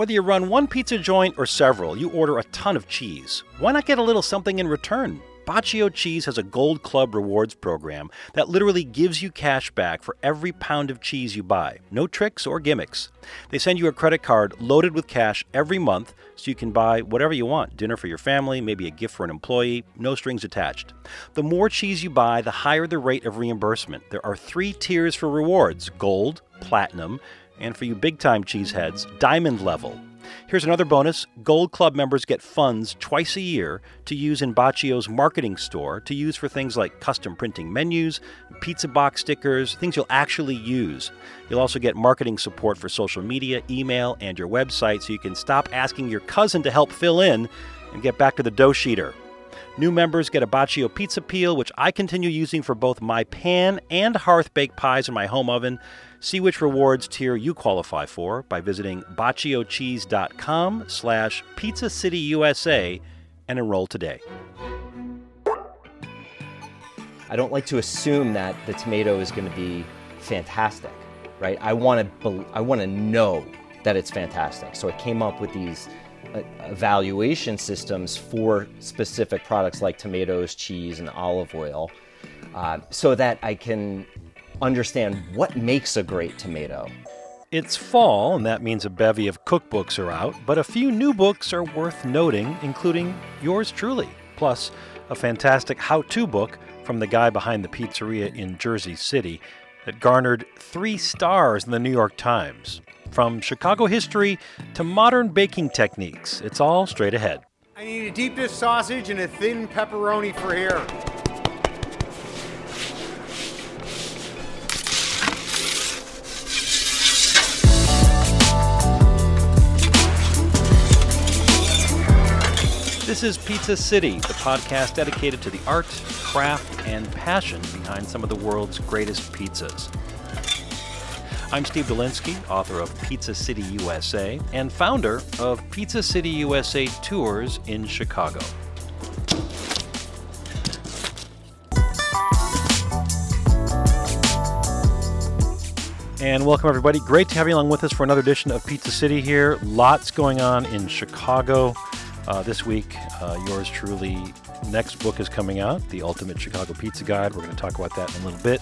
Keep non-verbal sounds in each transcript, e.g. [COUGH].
Whether you run one pizza joint or several, you order a ton of cheese. Why not get a little something in return? Bacio Cheese has a Gold Club rewards program that literally gives you cash back for every pound of cheese you buy. No tricks or gimmicks. They send you a credit card loaded with cash every month so you can buy whatever you want dinner for your family, maybe a gift for an employee, no strings attached. The more cheese you buy, the higher the rate of reimbursement. There are three tiers for rewards gold, platinum, and for you big time cheeseheads, diamond level. Here's another bonus Gold Club members get funds twice a year to use in Bacio's marketing store to use for things like custom printing menus, pizza box stickers, things you'll actually use. You'll also get marketing support for social media, email, and your website so you can stop asking your cousin to help fill in and get back to the dough sheeter. New members get a Bacio pizza peel, which I continue using for both my pan and hearth baked pies in my home oven. See which rewards tier you qualify for by visiting baciocheese.com slash pizzacityusa and enroll today. I don't like to assume that the tomato is going to be fantastic, right? I want to I want to know that it's fantastic. So I came up with these evaluation systems for specific products like tomatoes, cheese, and olive oil, uh, so that I can understand what makes a great tomato. It's fall, and that means a bevy of cookbooks are out, but a few new books are worth noting, including yours truly, plus a fantastic how to book from the guy behind the pizzeria in Jersey City that garnered three stars in the New York Times. From Chicago history to modern baking techniques, it's all straight ahead. I need a deep dish sausage and a thin pepperoni for here. This is Pizza City, the podcast dedicated to the art, craft, and passion behind some of the world's greatest pizzas. I'm Steve Dolinsky, author of Pizza City USA and founder of Pizza City USA Tours in Chicago. And welcome, everybody. Great to have you along with us for another edition of Pizza City here. Lots going on in Chicago. Uh, this week, uh, yours truly, next book is coming out, The Ultimate Chicago Pizza Guide. We're going to talk about that in a little bit.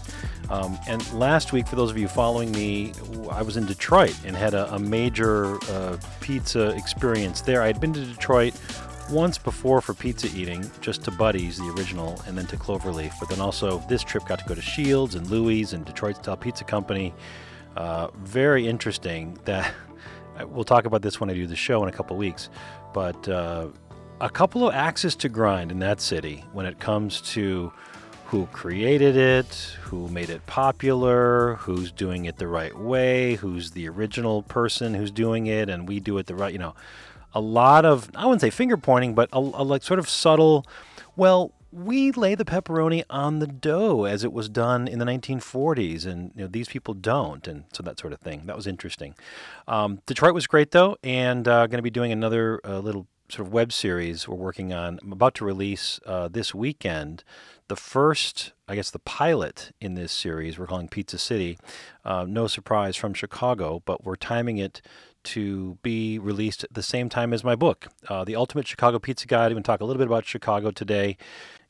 Um, and last week, for those of you following me, I was in Detroit and had a, a major uh, pizza experience there. I had been to Detroit once before for pizza eating, just to Buddy's, the original, and then to Cloverleaf. But then also this trip got to go to Shields and Loui's and Detroit Style Pizza Company. Uh, very interesting that [LAUGHS] we'll talk about this when I do the show in a couple weeks. But uh, a couple of axes to grind in that city when it comes to who created it, who made it popular, who's doing it the right way, who's the original person who's doing it, and we do it the right, you know, a lot of, I wouldn't say finger pointing, but a, a like sort of subtle, well, we lay the pepperoni on the dough as it was done in the 1940s, and you know, these people don't, and so that sort of thing. That was interesting. Um, Detroit was great though, and uh, going to be doing another uh, little sort of web series we're working on. I'm about to release uh, this weekend the first, I guess, the pilot in this series. We're calling Pizza City. Uh, no surprise from Chicago, but we're timing it to be released at the same time as my book, uh, The Ultimate Chicago Pizza Guide. I'm going to talk a little bit about Chicago today.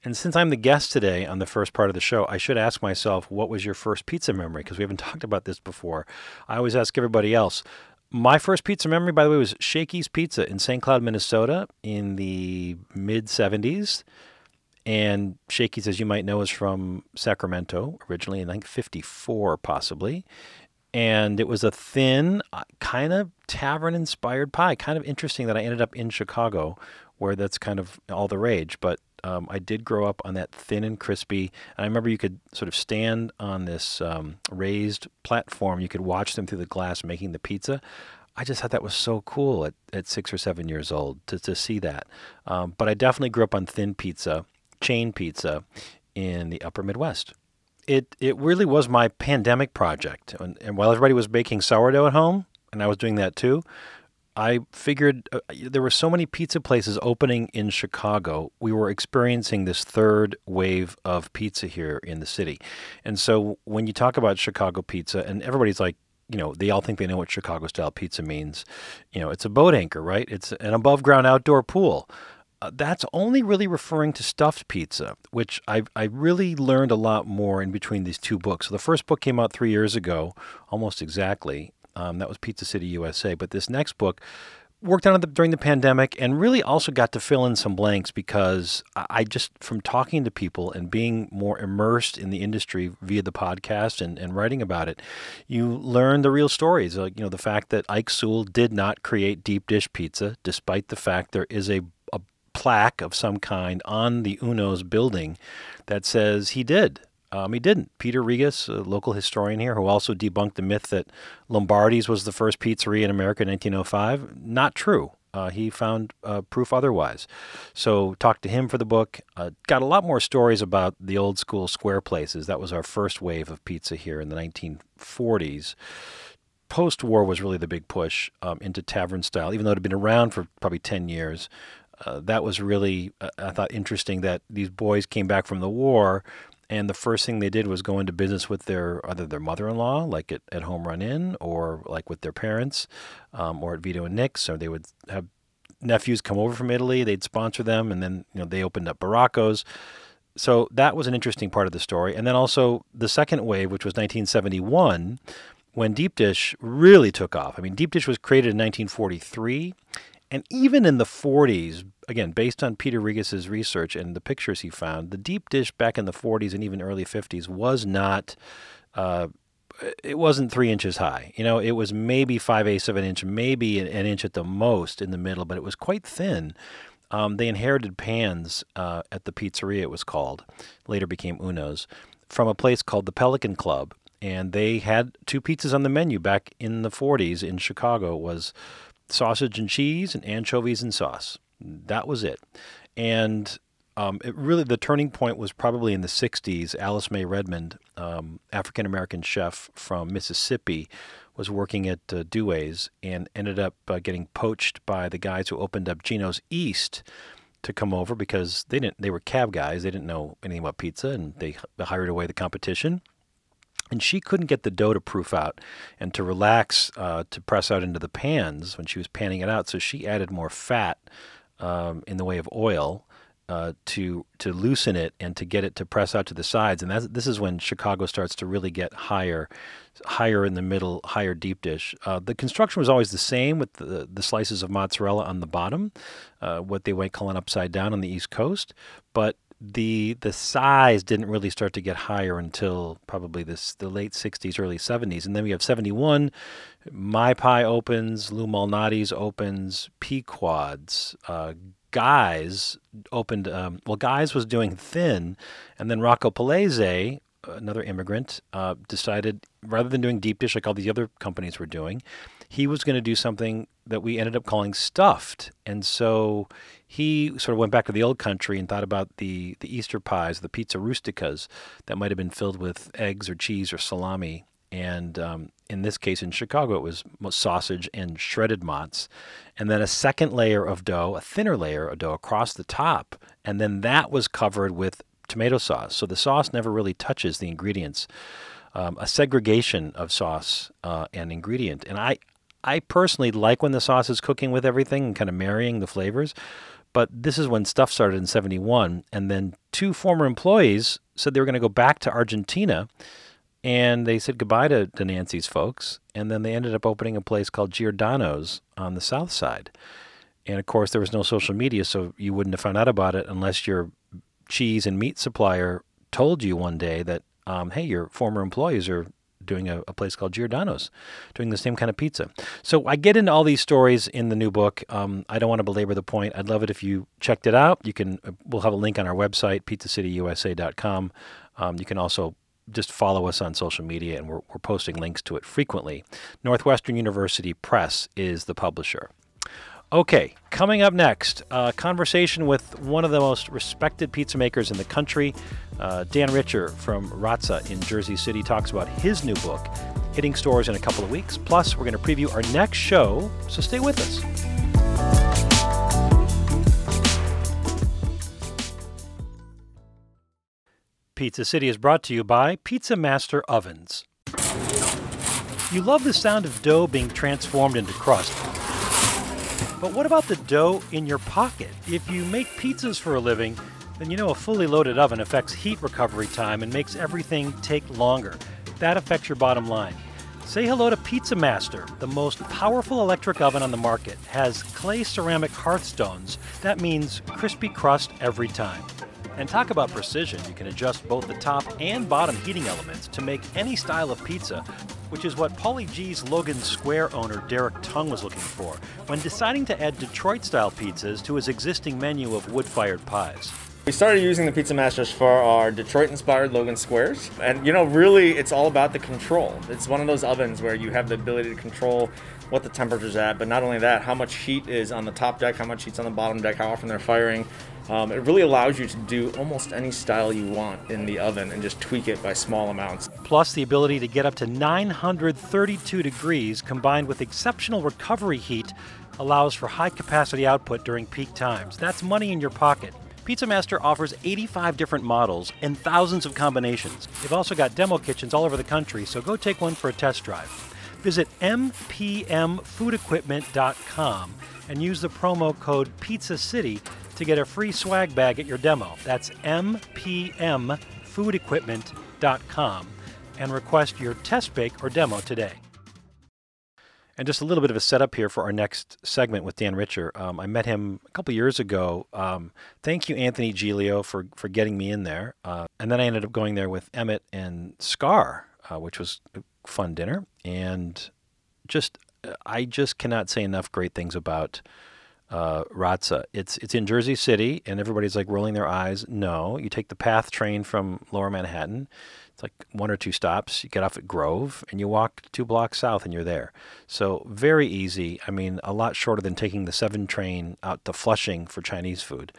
And since I'm the guest today on the first part of the show, I should ask myself, what was your first pizza memory? Because we haven't [LAUGHS] talked about this before. I always ask everybody else. My first pizza memory, by the way, was Shakey's Pizza in St. Cloud, Minnesota in the mid 70s. And Shakey's, as you might know, is from Sacramento originally, I think 54 possibly. And it was a thin, uh, kind of tavern inspired pie. Kind of interesting that I ended up in Chicago where that's kind of all the rage. But um, I did grow up on that thin and crispy. And I remember you could sort of stand on this um, raised platform. You could watch them through the glass making the pizza. I just thought that was so cool at, at six or seven years old to, to see that. Um, but I definitely grew up on thin pizza, chain pizza in the upper Midwest. It, it really was my pandemic project. And, and while everybody was baking sourdough at home, and I was doing that too, I figured uh, there were so many pizza places opening in Chicago. We were experiencing this third wave of pizza here in the city. And so when you talk about Chicago pizza, and everybody's like, you know, they all think they know what Chicago style pizza means. You know, it's a boat anchor, right? It's an above ground outdoor pool. Uh, that's only really referring to stuffed pizza, which I I really learned a lot more in between these two books. So the first book came out three years ago, almost exactly. Um, that was Pizza City USA. But this next book worked on it during the pandemic and really also got to fill in some blanks because I just, from talking to people and being more immersed in the industry via the podcast and, and writing about it, you learn the real stories. Like, you know, the fact that Ike Sewell did not create deep dish pizza, despite the fact there is a, a plaque of some kind on the Uno's building that says he did. Um, he didn't. Peter Regas, a local historian here, who also debunked the myth that Lombardi's was the first pizzeria in America in 1905, not true. Uh, he found uh, proof otherwise. So talked to him for the book. Uh, got a lot more stories about the old school square places. That was our first wave of pizza here in the 1940s. Post war was really the big push um, into tavern style, even though it had been around for probably 10 years. Uh, that was really, uh, I thought, interesting that these boys came back from the war and the first thing they did was go into business with their either their mother-in-law like at, at Home Run Inn or like with their parents um, or at vito and nick's or they would have nephews come over from italy. They'd sponsor them and then you know they opened up Barraco's so that was an interesting part of the story. And then also the second wave which was 1971 when deep dish really took off. I mean deep dish was created in 1943 and even in the 40s, again, based on Peter Regas's research and the pictures he found, the deep dish back in the 40s and even early 50s was not. Uh, it wasn't three inches high. You know, it was maybe five eighths of an inch, maybe an, inch at the most in the middle, but it was quite thin. Um, they inherited pans uh, at the pizzeria, it was called, later became Uno's, from a place called the Pelican Club. And they had two pizzas on the menu back in the 40s in Chicago. Was sausage and cheese and anchovies and sauce. That was it. And um, it really, the turning point was probably in the 60s. Alice Mae Redmond, um, African American chef from Mississippi, was working at uh, Due's and ended up uh, getting poached by the guys who opened up Gino's East to come over because they didn't they were cab guys they didn't know anything about pizza and they hired away the competition and she couldn't get the dough to proof out and to relax uh, to press out into the pans when she was panning it out. So she added more fat um, in the way of oil uh, to to loosen it and to get it to press out to the sides. And this is when Chicago starts to really get higher, higher in the middle, higher deep dish. Uh, the construction was always the same with the, the slices of mozzarella on the bottom, uh, what they went calling upside down on the East Coast, but the the size didn't really start to get higher until probably this the late 60s early 70s and then we have 71 My Pi opens lou malnati's opens pequod's uh, guys opened um, well guys was doing thin and then rocco palese another immigrant uh, decided rather than doing deep dish like all these other companies were doing he was going to do something that we ended up calling stuffed and so he sort of went back to the old country and thought about the, the Easter pies, the pizza rusticas that might have been filled with eggs or cheese or salami. And um, in this case, in Chicago, it was sausage and shredded mozz. And then a second layer of dough, a thinner layer of dough across the top. And then that was covered with tomato sauce. So the sauce never really touches the ingredients. Um, a segregation of sauce uh, and ingredient. And I, I personally like when the sauce is cooking with everything and kind of marrying the flavors. But this is when stuff started in 71. And then two former employees said they were going to go back to Argentina. And they said goodbye to, to Nancy's folks. And then they ended up opening a place called Giordano's on the south side. And of course, there was no social media, so you wouldn't have found out about it unless your cheese and meat supplier told you one day that, um, hey, your former employees are doing a, a, place called Giordano's, doing the same kind of pizza. So I get into all these stories in the new book. Um, I don't want to belabor the point. I'd love it if you checked it out. You can. Uh, we'll have a link on our website, pizzacityusa.com. Um, you can also just follow us on social media, and we're, we're posting links to it frequently. Northwestern University Press is the publisher. Okay, coming up next, a conversation with one of the most respected pizza makers in the country. Uh, Dan Richer from Razza in Jersey City talks about his new book, hitting stores in a couple of weeks. Plus, we're going to preview our next show, so stay with us. Pizza City is brought to you by Pizza Master Ovens. You love the sound of dough being transformed into crust. But what about the dough in your pocket? If you make pizzas for a living, then you know a fully loaded oven affects heat recovery time and makes everything take longer. That affects your bottom line. Say hello to Pizza Master, the most powerful electric oven on the market. Has clay ceramic hearthstones. That means crispy crust every time. And talk about precision. You can adjust both the top and bottom heating elements to make any style of pizza, which is what Paulie Gee's Logan Square owner Derek Tung was looking for when deciding to add Detroit style pizzas to his existing menu of wood fired pies. We started using the Pizza Masters for our Detroit inspired Logan Squares. And you know, really, it's all about the control. It's one of those ovens where you have the ability to control what the temperature's at, but not only that, how much heat is on the top deck, how much heat's on the bottom deck, how often they're firing. Um, it really allows you to do almost any style you want in the oven and just tweak it by small amounts. Plus, the ability to get up to 932 degrees combined with exceptional recovery heat allows for high capacity output during peak times. That's money in your pocket. Pizza Master offers 85 different models and thousands of combinations. They've also got demo kitchens all over the country, so go take one for a test drive. Visit mpmfoodequipment.com and use the promo code Pizza City to get a free swag bag at your demo. That's mpmfoodequipment.com and request your test bake or demo today. And just a little bit of a setup here for our next segment with Dan Richer. Um, I met him a couple years ago. Um, thank you, Anthony Giglio, for, for getting me in there. Uh, and then I ended up going there with Emmett and Scar, uh, which was a fun dinner. And just, I just cannot say enough great things about uh, Razza. It's it's in Jersey City, and everybody's like rolling their eyes. No, you take the PATH train from Lower Manhattan. It's like one or two stops. You get off at Grove, and you walk two blocks south, and you're there. So very easy. I mean, a lot shorter than taking the seven train out to Flushing for Chinese food,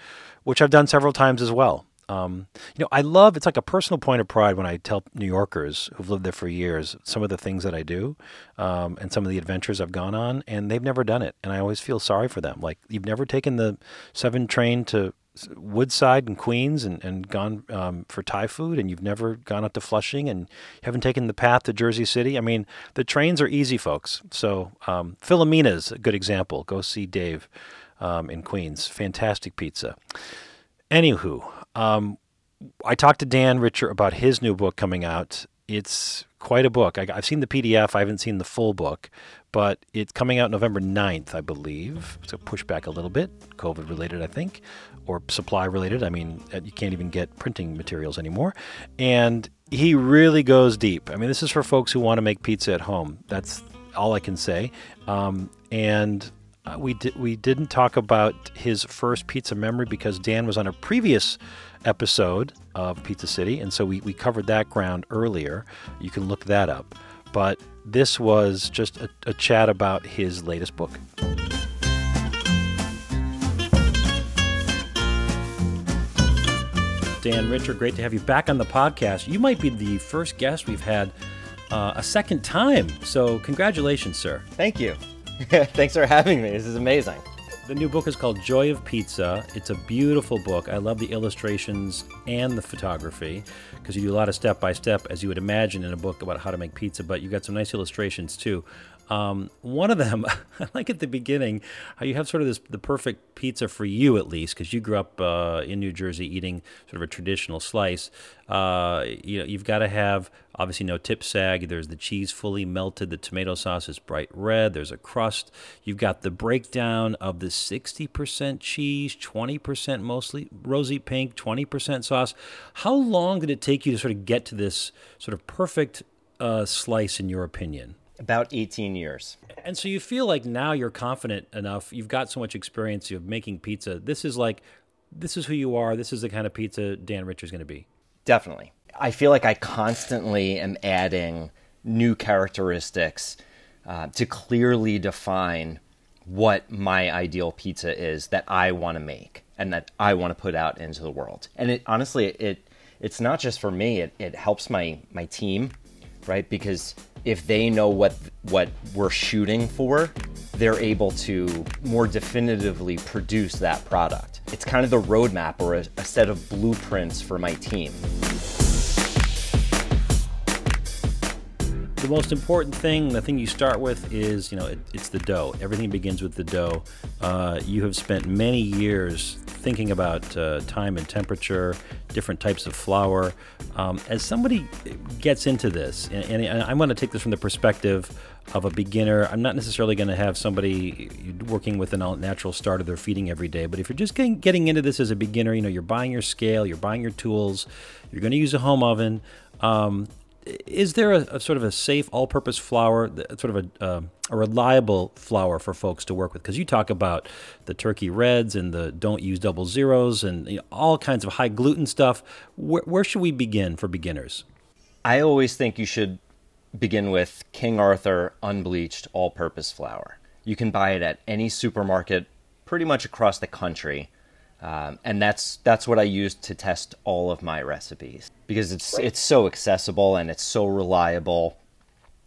which I've done several times as well. Um, you know, I love it's like a personal point of pride when I tell New Yorkers who've lived there for years some of the things that I do um, and some of the adventures I've gone on, and they've never done it, and I always feel sorry for them. Like you've never taken the seven train to Woodside and Queens and, and gone um, for Thai food, and you've never gone up to Flushing, and you haven't taken the PATH to Jersey City. I mean, the trains are easy, folks. So um, Philomena's a good example. Go see Dave um, in Queens. Fantastic pizza. Anywho, um, I talked to Dan Richer about his new book coming out. It's quite a book. I, have seen the PDF. I haven't seen the full book, but it's coming out November 9th, I believe. So push back a little bit, COVID related, I think, or supply related. I mean, uh, you can't even get printing materials anymore. And he really goes deep. I mean, this is for folks who want to make pizza at home. That's all I can say. Um, and uh, we di- we didn't talk about his first pizza memory because Dan was on a previous episode of Pizza City, and so we, we covered that ground earlier. You can look that up. But this was just a, a chat about his latest book. Dan Richer, great to have you back on the podcast. You might be the first guest we've had uh, a second time. So, congratulations, sir. Thank you. [LAUGHS] Thanks for having me. This is amazing. The new book is called Joy of Pizza. It's a beautiful book. I love the illustrations and the photography because you do a lot of step by step, as you would imagine in a book about how to make pizza, but you got some nice illustrations too. Um, one of them, [LAUGHS] I like at the beginning how you have sort of this the perfect pizza for you at least because you grew up uh, in New Jersey eating sort of a traditional slice. Uh, you know, you've got to have obviously no tip sag. There's the cheese fully melted. The tomato sauce is bright red. There's a crust. You've got the breakdown of the 60% cheese, 20% mostly rosy pink, 20% sauce. How long did it take you to sort of get to this sort of perfect uh, slice in your opinion? About 18 years. And so you feel like now you're confident enough. You've got so much experience of making pizza. This is like, this is who you are. This is the kind of pizza Dan Richer's going to be. Definitely. I feel like I constantly am adding new characteristics uh, to clearly define what my ideal pizza is that I want to make and that I want to put out into the world. And it honestly, it it's not just for me. It, it helps my my team, right? Because if they know what what we're shooting for, they're able to more definitively produce that product. It's kind of the roadmap or a, a set of blueprints for my team. the most important thing, the thing you start with is, you know, it, it's the dough. Everything begins with the dough. Uh, you have spent many years thinking about uh, time and temperature, different types of flour. Um, as somebody gets into this, and, and I want to take this from the perspective of a beginner. I'm not necessarily going to have somebody working with a natural starter they're feeding every day. But if you're just getting, getting into this as a beginner, you know, you're buying your scale, you're buying your tools, you're going to use a home oven. Um, is there a, a, sort of a safe all-purpose flour, sort of a, uh, a reliable flour for folks to work with? Because you talk about the turkey reds and the don't use double zeros and you know, all kinds of high gluten stuff. Where, where should we begin for beginners? I always think you should begin with King Arthur unbleached all-purpose flour. You can buy it at any supermarket pretty much across the country. Um, and that's that's what I use to test all of my recipes because it's right. it's so accessible and it's so reliable.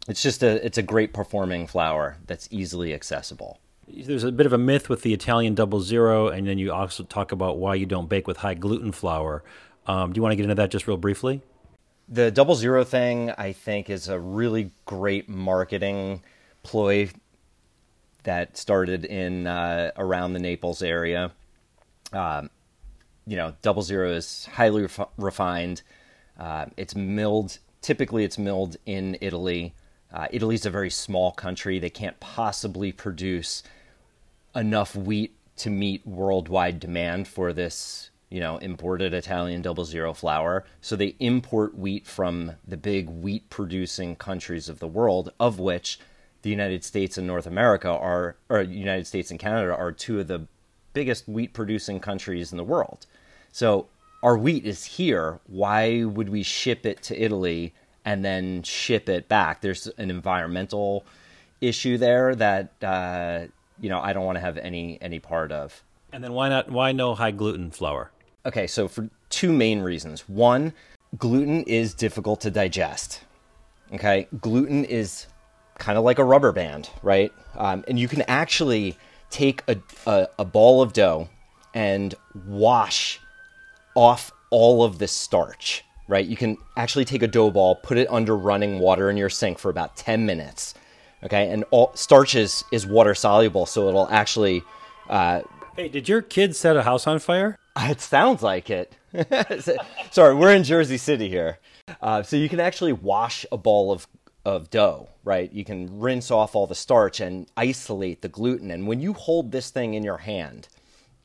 It's just a it's a great performing flour that's easily accessible. There's a bit of a myth with the Italian double zero, and then you also talk about why you don't bake with high gluten flour. Um, do you want to get into that just real briefly? The double zero thing, I think, is a really great marketing ploy that started in uh, around the Naples area um, you know, double zero is highly ref- refined. Uh, it's milled. Typically, it's milled in Italy. Uh, Italy's a very small country. They can't possibly produce enough wheat to meet worldwide demand for this, you know, imported Italian double zero flour. So they import wheat from the big wheat producing countries of the world, of which the United States and North America are, or United States and Canada are two of the biggest wheat producing countries in the world. So our wheat is here. Why would we ship it to Italy and then ship it back? There's an environmental issue there that uh, you know I don't want to have any any part of. And then why not? Why no high gluten flour? Okay, so for two main reasons. One, gluten is difficult to digest. Okay, gluten is kind of like a rubber band, right? Um, and you can actually take a, a, a ball of dough and wash off all of the starch, right? You can actually take a dough ball, put it under running water in your sink for about 10 minutes. Okay, and all starch is, is water soluble, so it'll actually. Uh, hey, did your kid set a house on fire? It sounds like it. [LAUGHS] Sorry, we're in Jersey City here. Uh, so you can actually wash a ball of of dough, right? You can rinse off all the starch and isolate the gluten. And when you hold this thing in your hand,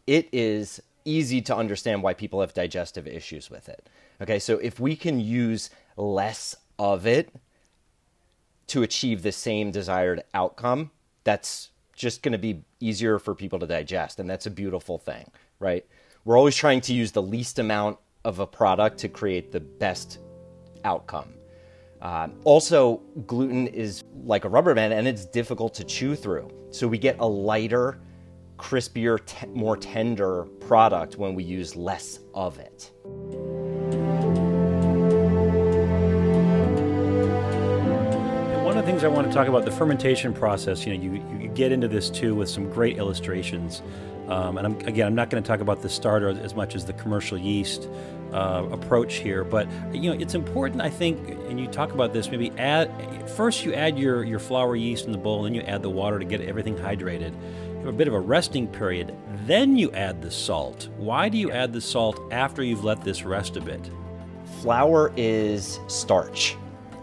it is easy to understand why people have digestive issues with it. Okay, so if we can use less of it to achieve the same desired outcome, that's just going to be easier for people to digest. And that's a beautiful thing, right? We're always trying to use the least amount of a product to create the best outcome. Uh, also, gluten is like a rubber band and it's difficult to chew through. So we get a lighter, crispier, te- more tender product when we use less of it. Things I want to talk about the fermentation process. You know, you, you get into this too with some great illustrations. Um, and I'm, again, I'm not going to talk about the starter as much as the commercial yeast uh, approach here. But you know, it's important, I think, and you talk about this. Maybe add first you add your your flour yeast in the bowl, then you add the water to get everything hydrated. You have a bit of a resting period, then you add the salt. Why do you add the salt after you've let this rest a bit? Flour is starch,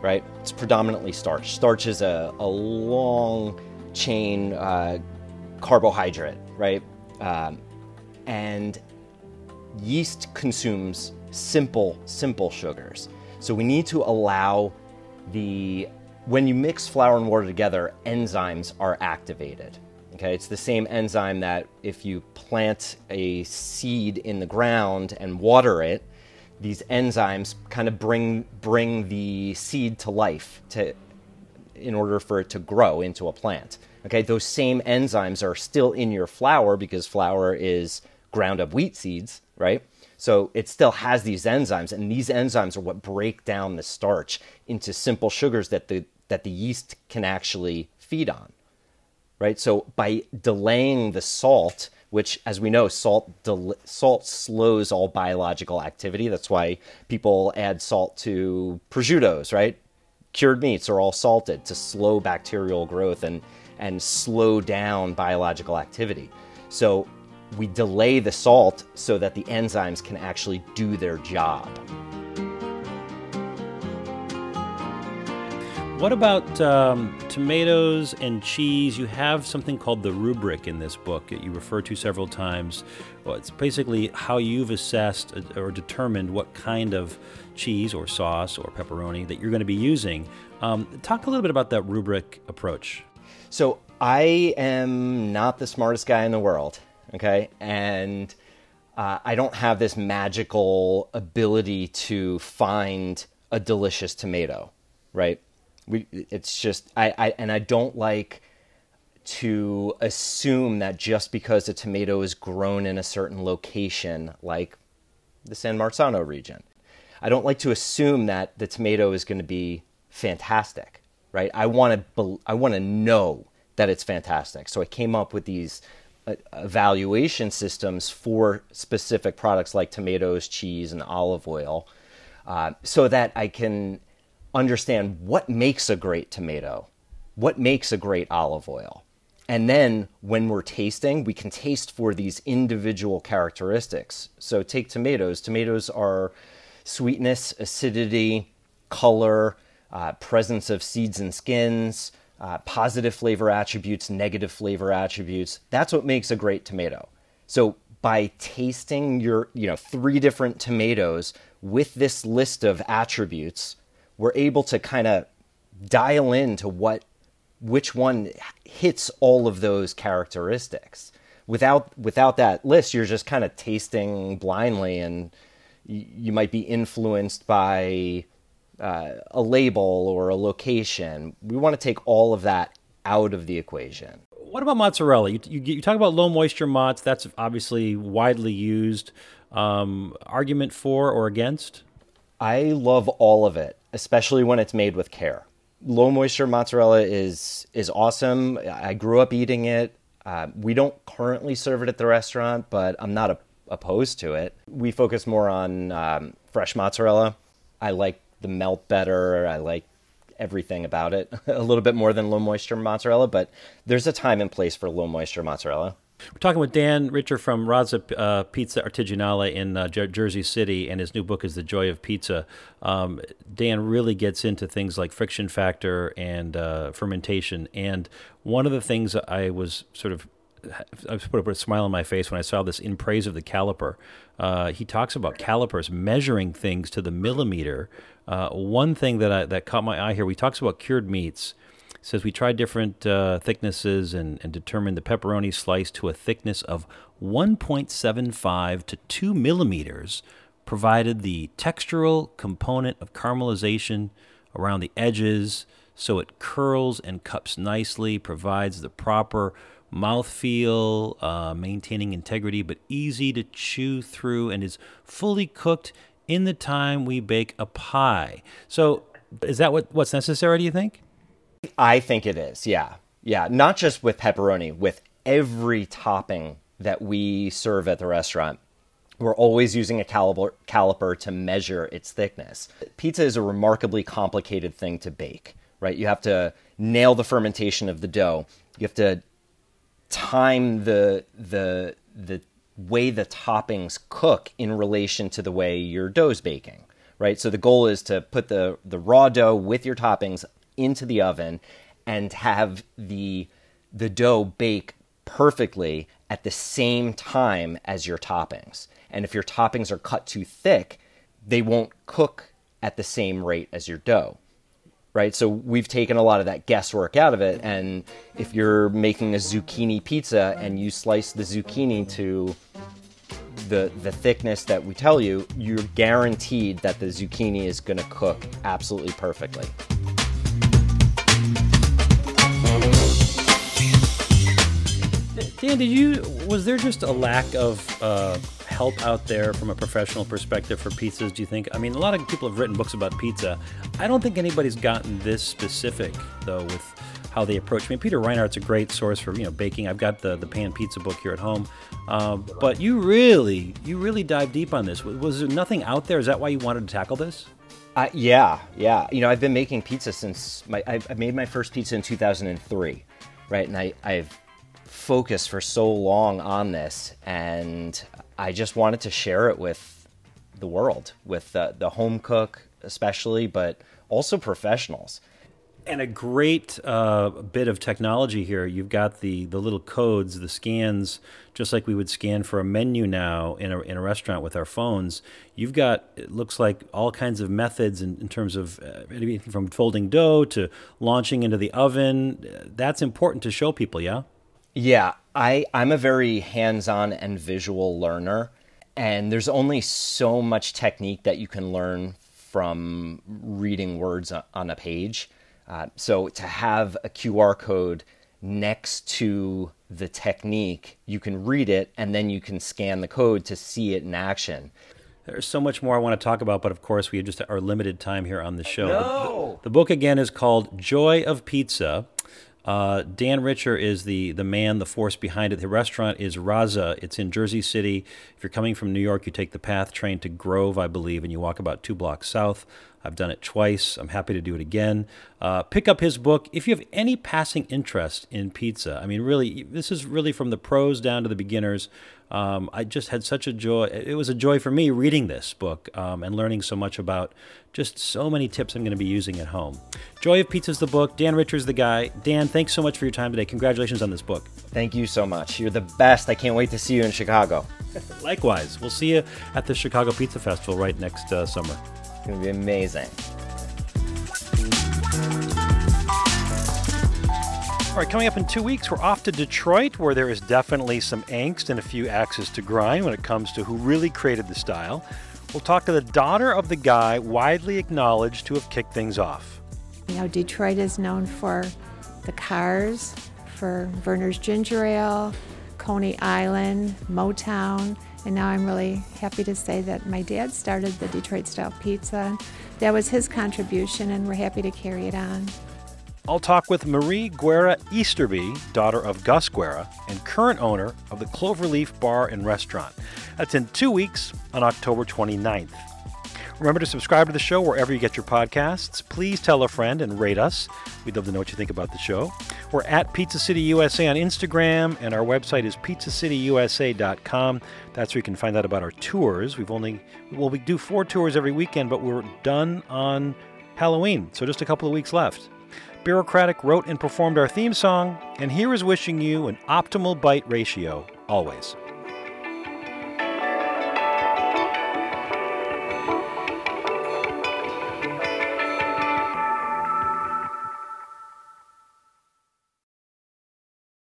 right? It's predominantly starch. Starch is a, a long chain uh, carbohydrate, right? Um, and yeast consumes simple, simple sugars. So we need to allow the, when you mix flour and water together, enzymes are activated. Okay, it's the same enzyme that if you plant a seed in the ground and water it, these enzymes kind of bring bring the seed to life to in order for it to grow into a plant. Okay, those same enzymes are still in your flour because flour is ground up wheat seeds, right? So it still has these enzymes, and these enzymes are what break down the starch into simple sugars that the that the yeast can actually feed on. Right? So by delaying the salt, which as we know salt del- salt slows all biological activity. That's why people add salt to prosciuttos, right? cured meats are all salted to slow bacterial growth and, and slow down biological activity. So we delay the salt so that the enzymes can actually do their job. What about um, tomatoes and cheese? You have something called the rubric in this book that you refer to several times. Well, it's basically how you've assessed uh, or determined what kind of cheese or sauce or pepperoni that you're going to be using. Um, talk a little bit about that rubric approach. So, I am not the smartest guy in the world, okay? And uh, I don't have this magical ability to find a delicious tomato, right? We, it's just I, I and I don't like to assume that just because a tomato is grown in a certain location, like the San Marzano region, I don't like to assume that the tomato is going to be fantastic, right? I want to I want to know that it's fantastic. So I came up with these uh, evaluation systems for specific products like tomatoes, cheese, and olive oil, uh, so that I can understand what makes a great tomato, what makes a great olive oil. And then when we're tasting, we can taste for these individual characteristics. So take tomatoes. Tomatoes are sweetness, acidity, color, uh, presence of seeds and skins, uh, positive flavor attributes, negative flavor attributes. That's what makes a great tomato. So by tasting your, you know, three different tomatoes with this list of attributes, we're able to kind of dial into what which one hits all of those characteristics. Without without that list, you're just kind of tasting blindly, and you, you might be influenced by uh, a label or a location. We want to take all of that out of the equation. What about mozzarella? You, you, you talk about low moisture mozz. That's obviously widely used. Um, argument for or against? I love all of it especially when it's made with care. Low moisture mozzarella is is awesome. I grew up eating it. Uh, we don't currently serve it at the restaurant, but I'm not a, opposed to it. We focus more on um, fresh mozzarella. I like the melt better. I like everything about it [LAUGHS] a little bit more than low moisture mozzarella, but there's a time and place for low moisture mozzarella. We're talking with Dan Richer from Razza uh, Pizza Artigianale in uh, Jer- Jersey City, and his new book is The Joy of Pizza. Um, Dan really gets into things like friction factor and uh, fermentation. And one of the things I was sort of I put a smile on my face when I saw this in praise of the caliper. Uh, he talks about calipers measuring things to the millimeter. Uh, one thing that I, that caught my eye here, he talks about cured meats says we tried different uh, thicknesses and, and determined the pepperoni slice to a thickness of 1.75 to 2 millimeters provided the textural component of caramelization around the edges so it curls and cups nicely, provides the proper mouthfeel, uh, maintaining integrity, but easy to chew through, and is fully cooked in the time we bake a pie. So, is that what, what's necessary, do you think? I think it is. Yeah. Yeah. Not just with pepperoni, with every topping that we serve at the restaurant. We're always using a caliper, caliper to measure its thickness. Pizza is a remarkably complicated thing to bake, right? You have to nail the fermentation of the dough. You have to time the the the way the toppings cook in relation to the way your dough's baking, right? So the goal is to put the the raw dough with your toppings into the oven and have the the dough bake perfectly at the same time as your toppings. And if your toppings are cut too thick, they won't cook at the same rate as your dough. Right? So we've taken a lot of that guesswork out of it and if you're making a zucchini pizza and you slice the zucchini to the the thickness that we tell you, you're guaranteed that the zucchini is going to cook absolutely perfectly. Dan, did you was there just a lack of uh, help out there from a professional perspective for pizzas? Do you think? I mean, a lot of people have written books about pizza. I don't think anybody's gotten this specific though with how they approach. I mean, Peter Reinhart's a great source for you know baking. I've got the the pan pizza book here at home, um, but you really you really dive deep on this. Was there nothing out there? Is that why you wanted to tackle this? Uh, yeah, yeah. You know, I've been making pizza since my I, I made my first pizza in 2003, right? And I, I've focused for so long on this, and I just wanted to share it with the world, with the, the home cook especially, but also professionals. And a great uh, bit of technology here. You've got the, the little codes, the scans, just like we would scan for a menu now in a, in a restaurant with our phones. You've got, it looks like, all kinds of methods in, in terms of uh, anything from folding dough to launching into the oven. That's important to show people, yeah? Yeah, I, I'm a very hands on and visual learner. And there's only so much technique that you can learn from reading words on a page. Uh, so to have a QR code next to the technique, you can read it and then you can scan the code to see it in action. There's so much more I want to talk about, but of course, we just are limited time here on the show. No. The, the, book again is called Joy of Pizza. Uh, Dan Richer is the the man, the force behind it. The restaurant is Razza. It's in Jersey City. If you're coming from New York, you take the PATH train to Grove, I believe, and you walk about two blocks south. I've done it twice. I'm happy to do it again. Uh, pick up his book if you have any passing interest in pizza. I mean, really, this is really from the pros down to the beginners. Um, I just had such a joy. It was a joy for me reading this book um, and learning so much about just so many tips I'm going to be using at home. Joy of Pizza is the book. Dan Richer's the guy. Dan, thanks so much for your time today. Congratulations on this book. Thank you so much. You're the best. I can't wait to see you in Chicago. [LAUGHS] Likewise. We'll see you at the Chicago Pizza Festival right next uh, summer. It's going to be amazing. All right, coming up in two weeks, we're off to Detroit, where there is definitely some angst and a few axes to grind when it comes to who really created the style. We'll talk to the daughter of the guy widely acknowledged to have kicked things off. You know, Detroit is known for the cars, for Vernor's Ginger Ale, Coney Island, Motown, and now I'm really happy to say that my dad started the Detroit style pizza. That was his contribution, and we're happy to carry it on. I'll talk with Marie Guerra Easterby, daughter of Gus Guerra and current owner of the Cloverleaf Bar and Restaurant. That's in two weeks on October 29th. Remember to subscribe to the show wherever you get your podcasts. Please tell a friend and rate us. We'd love to know what you think about the show. We're at Pizza City USA on Instagram, and our website is pizzacityusa.com. That's where you can find out about our tours. We've only, well, we do four tours every weekend, but we're done on Halloween, so just a couple of weeks left. Bureaucratic wrote and performed our theme song, and here is wishing you an optimal bite ratio always.